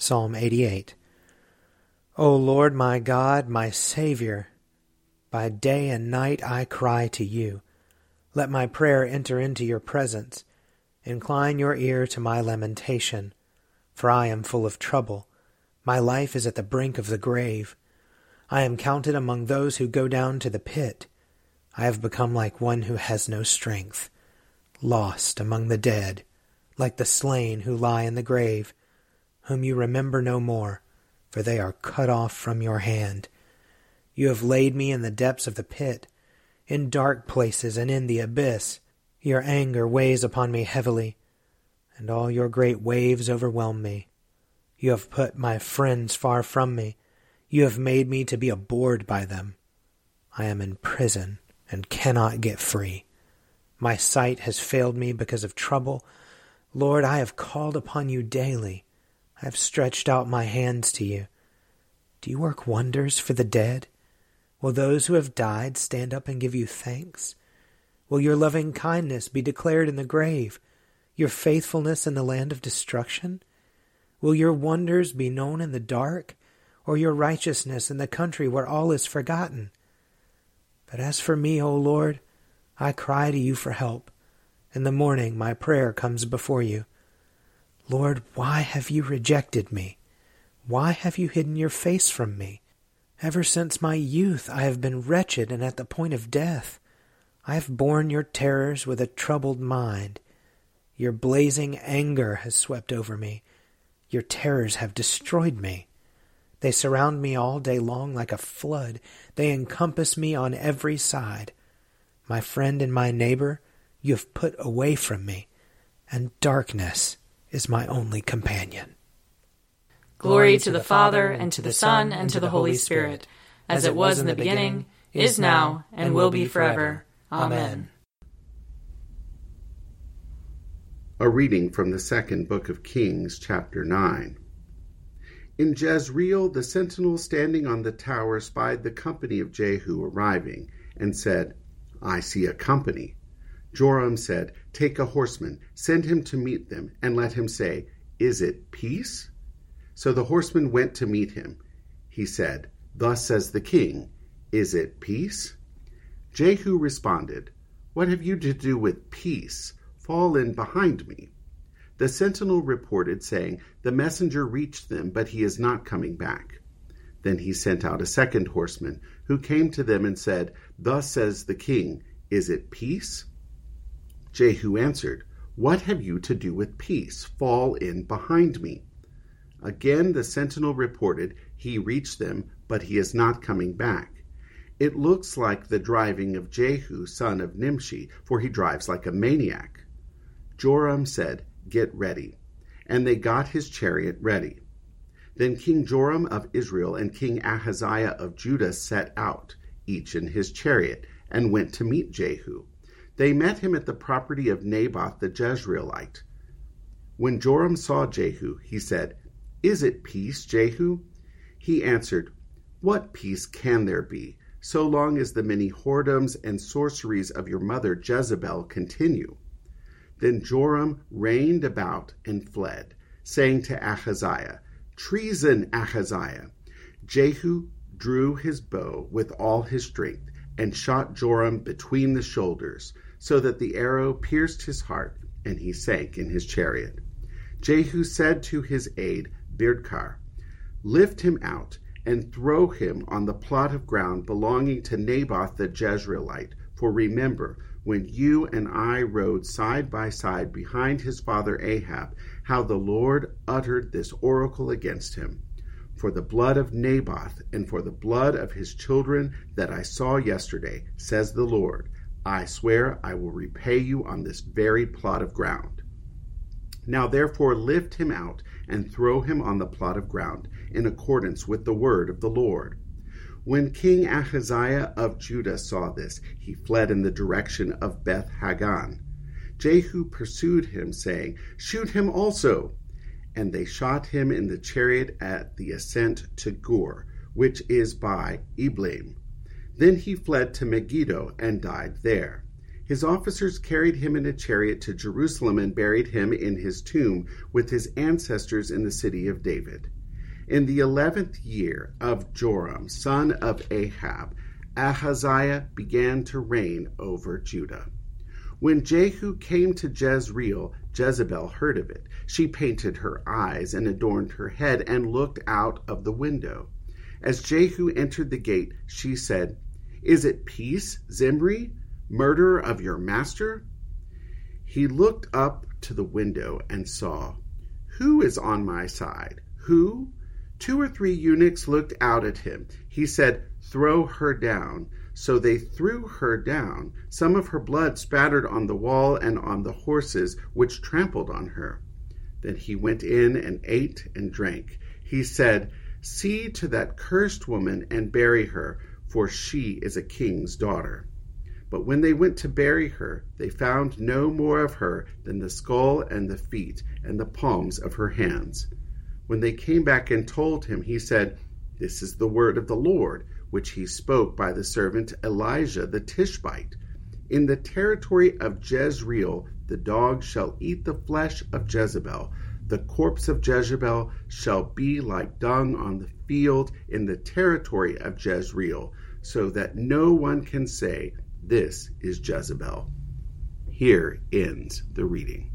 Psalm 88. O Lord my God, my Saviour, by day and night I cry to you. Let my prayer enter into your presence. Incline your ear to my lamentation, for I am full of trouble. My life is at the brink of the grave. I am counted among those who go down to the pit. I have become like one who has no strength, lost among the dead, like the slain who lie in the grave whom you remember no more, for they are cut off from your hand. You have laid me in the depths of the pit, in dark places and in the abyss. Your anger weighs upon me heavily, and all your great waves overwhelm me. You have put my friends far from me. You have made me to be abhorred by them. I am in prison and cannot get free. My sight has failed me because of trouble. Lord, I have called upon you daily. I have stretched out my hands to you. Do you work wonders for the dead? Will those who have died stand up and give you thanks? Will your loving kindness be declared in the grave, your faithfulness in the land of destruction? Will your wonders be known in the dark, or your righteousness in the country where all is forgotten? But as for me, O Lord, I cry to you for help. In the morning my prayer comes before you. Lord, why have you rejected me? Why have you hidden your face from me? Ever since my youth I have been wretched and at the point of death. I have borne your terrors with a troubled mind. Your blazing anger has swept over me. Your terrors have destroyed me. They surround me all day long like a flood. They encompass me on every side. My friend and my neighbor, you have put away from me, and darkness is my only companion. Glory to the Father, and to the Son, and to the Holy Spirit, as it was in the beginning, is now, and will be forever. Amen. A reading from the second book of Kings, chapter 9. In Jezreel, the sentinel standing on the tower spied the company of Jehu arriving, and said, I see a company. Joram said, Take a horseman, send him to meet them, and let him say, Is it peace? So the horseman went to meet him. He said, Thus says the king, Is it peace? Jehu responded, What have you to do with peace? Fall in behind me. The sentinel reported, saying, The messenger reached them, but he is not coming back. Then he sent out a second horseman, who came to them and said, Thus says the king, Is it peace? Jehu answered, What have you to do with peace? Fall in behind me. Again the sentinel reported he reached them, but he is not coming back. It looks like the driving of Jehu, son of Nimshi, for he drives like a maniac. Joram said, Get ready. And they got his chariot ready. Then King Joram of Israel and King Ahaziah of Judah set out, each in his chariot, and went to meet Jehu. They met him at the property of Naboth the Jezreelite. When Joram saw Jehu, he said, Is it peace, Jehu? He answered, What peace can there be, so long as the many whoredoms and sorceries of your mother Jezebel continue? Then Joram reined about and fled, saying to Ahaziah, Treason, Ahaziah! Jehu drew his bow with all his strength and shot Joram between the shoulders, so that the arrow pierced his heart, and he sank in his chariot. Jehu said to his aide Bidkar, Lift him out and throw him on the plot of ground belonging to Naboth the Jezreelite. For remember, when you and I rode side by side behind his father Ahab, how the Lord uttered this oracle against him. For the blood of Naboth and for the blood of his children that I saw yesterday, says the Lord, I swear I will repay you on this very plot of ground. Now therefore lift him out and throw him on the plot of ground, in accordance with the word of the Lord. When King Ahaziah of Judah saw this, he fled in the direction of Beth Haggan. Jehu pursued him, saying, Shoot him also. And they shot him in the chariot at the ascent to Gur, which is by Ibleam. Then he fled to Megiddo and died there. His officers carried him in a chariot to Jerusalem and buried him in his tomb with his ancestors in the city of David. In the eleventh year of Joram, son of Ahab, Ahaziah began to reign over Judah. When Jehu came to Jezreel, Jezebel heard of it. She painted her eyes and adorned her head and looked out of the window. As Jehu entered the gate, she said, Is it peace, Zimri? murderer of your master? He looked up to the window and saw, Who is on my side? Who? Two or three eunuchs looked out at him. He said, Throw her down. So they threw her down. Some of her blood spattered on the wall and on the horses which trampled on her. Then he went in and ate and drank. He said, See to that cursed woman and bury her, for she is a king's daughter. But when they went to bury her, they found no more of her than the skull and the feet and the palms of her hands. When they came back and told him, he said, This is the word of the Lord, which he spoke by the servant Elijah the Tishbite. In the territory of Jezreel, the dog shall eat the flesh of Jezebel. The corpse of Jezebel shall be like dung on the field in the territory of Jezreel, so that no one can say, this is Jezebel. Here ends the reading.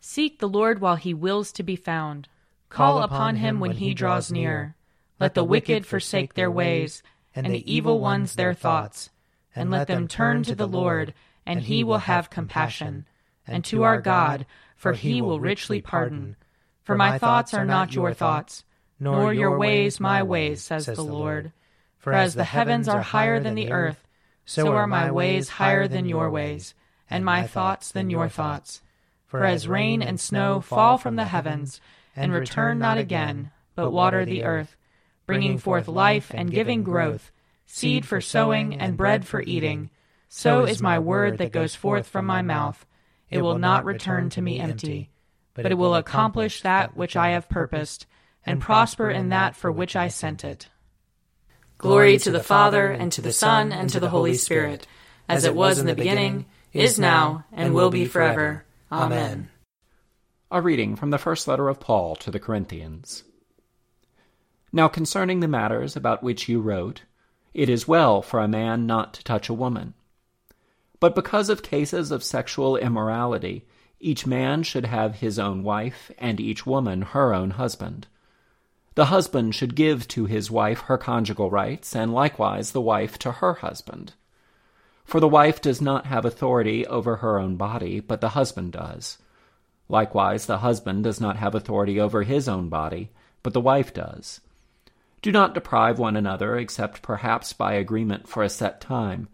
Seek the Lord while he wills to be found. Call upon him when he draws near. Let the wicked forsake their ways, and the evil ones their thoughts. And let them turn to the Lord, and he will have compassion. And to our God, for he will richly pardon. For my thoughts are not your thoughts, nor your ways my ways, says the Lord. For as the heavens are higher than the earth, so are my ways higher than your ways, and my thoughts than your thoughts. For as rain and snow fall from the heavens, and return not again, but water the earth, bringing forth life and giving growth, seed for sowing and bread for eating, so is my word that goes forth from my mouth. It will not return to me empty, but it will accomplish that which I have purposed, and prosper in that for which I sent it. Glory to the Father, and to the Son, and to the Holy Spirit, as it was in the beginning, is now, and will be forever. Amen. A reading from the first letter of Paul to the Corinthians. Now concerning the matters about which you wrote, it is well for a man not to touch a woman. But because of cases of sexual immorality, each man should have his own wife, and each woman her own husband. The husband should give to his wife her conjugal rights, and likewise the wife to her husband. For the wife does not have authority over her own body, but the husband does. Likewise, the husband does not have authority over his own body, but the wife does. Do not deprive one another, except perhaps by agreement for a set time,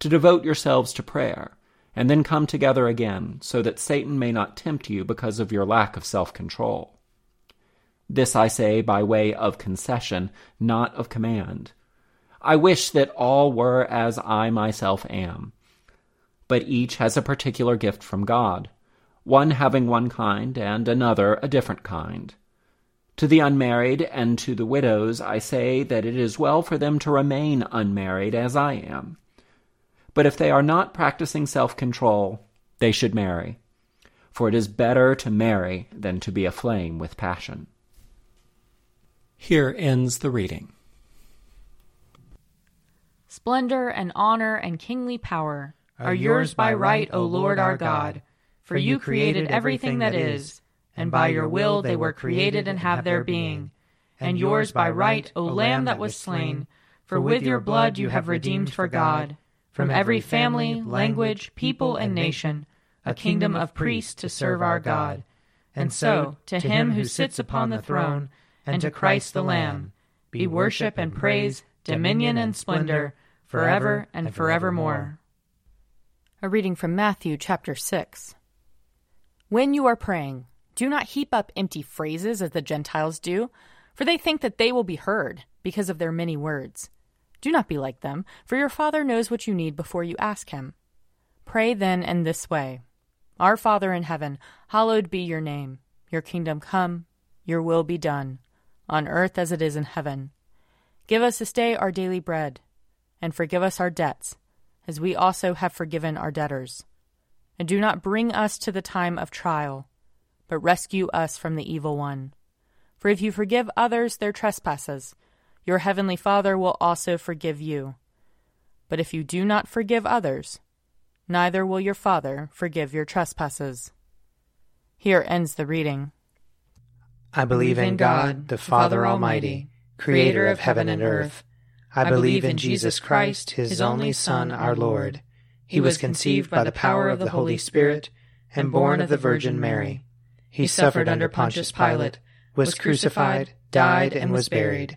to devote yourselves to prayer, and then come together again, so that Satan may not tempt you because of your lack of self control. This I say by way of concession, not of command. I wish that all were as I myself am. But each has a particular gift from God, one having one kind, and another a different kind. To the unmarried and to the widows I say that it is well for them to remain unmarried as I am. But if they are not practicing self control, they should marry, for it is better to marry than to be aflame with passion. Here ends the reading. Splendor and honor and kingly power are yours by right, O Lord our God, for you created everything that is, and by your will they were created and have their being. And yours by right, O Lamb that was slain, for with your blood you have redeemed for God, from every family, language, people, and nation, a kingdom of priests to serve our God. And so, to him who sits upon the throne, and to Christ the Lamb, be worship and praise, dominion and splendor, forever and forevermore. A reading from Matthew chapter 6. When you are praying, do not heap up empty phrases as the Gentiles do, for they think that they will be heard because of their many words. Do not be like them, for your Father knows what you need before you ask Him. Pray then in this way Our Father in heaven, hallowed be your name. Your kingdom come, your will be done on earth as it is in heaven. Give us this day our daily bread, and forgive us our debts, as we also have forgiven our debtors. And do not bring us to the time of trial, but rescue us from the evil one. For if you forgive others their trespasses, your heavenly Father will also forgive you. But if you do not forgive others, neither will your Father forgive your trespasses. Here ends the reading. I believe in God, the Father Almighty, creator of heaven and earth. I believe in Jesus Christ, his only Son, our Lord. He was conceived by the power of the Holy Spirit and born of the Virgin Mary. He suffered under Pontius Pilate, was crucified, died, and was buried.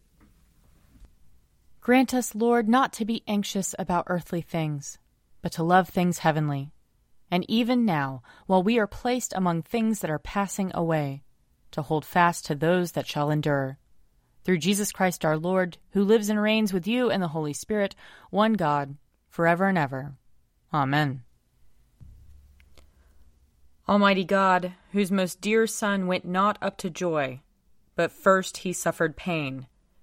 Grant us, Lord, not to be anxious about earthly things, but to love things heavenly. And even now, while we are placed among things that are passing away, to hold fast to those that shall endure. Through Jesus Christ our Lord, who lives and reigns with you and the Holy Spirit, one God, forever and ever. Amen. Almighty God, whose most dear Son went not up to joy, but first he suffered pain,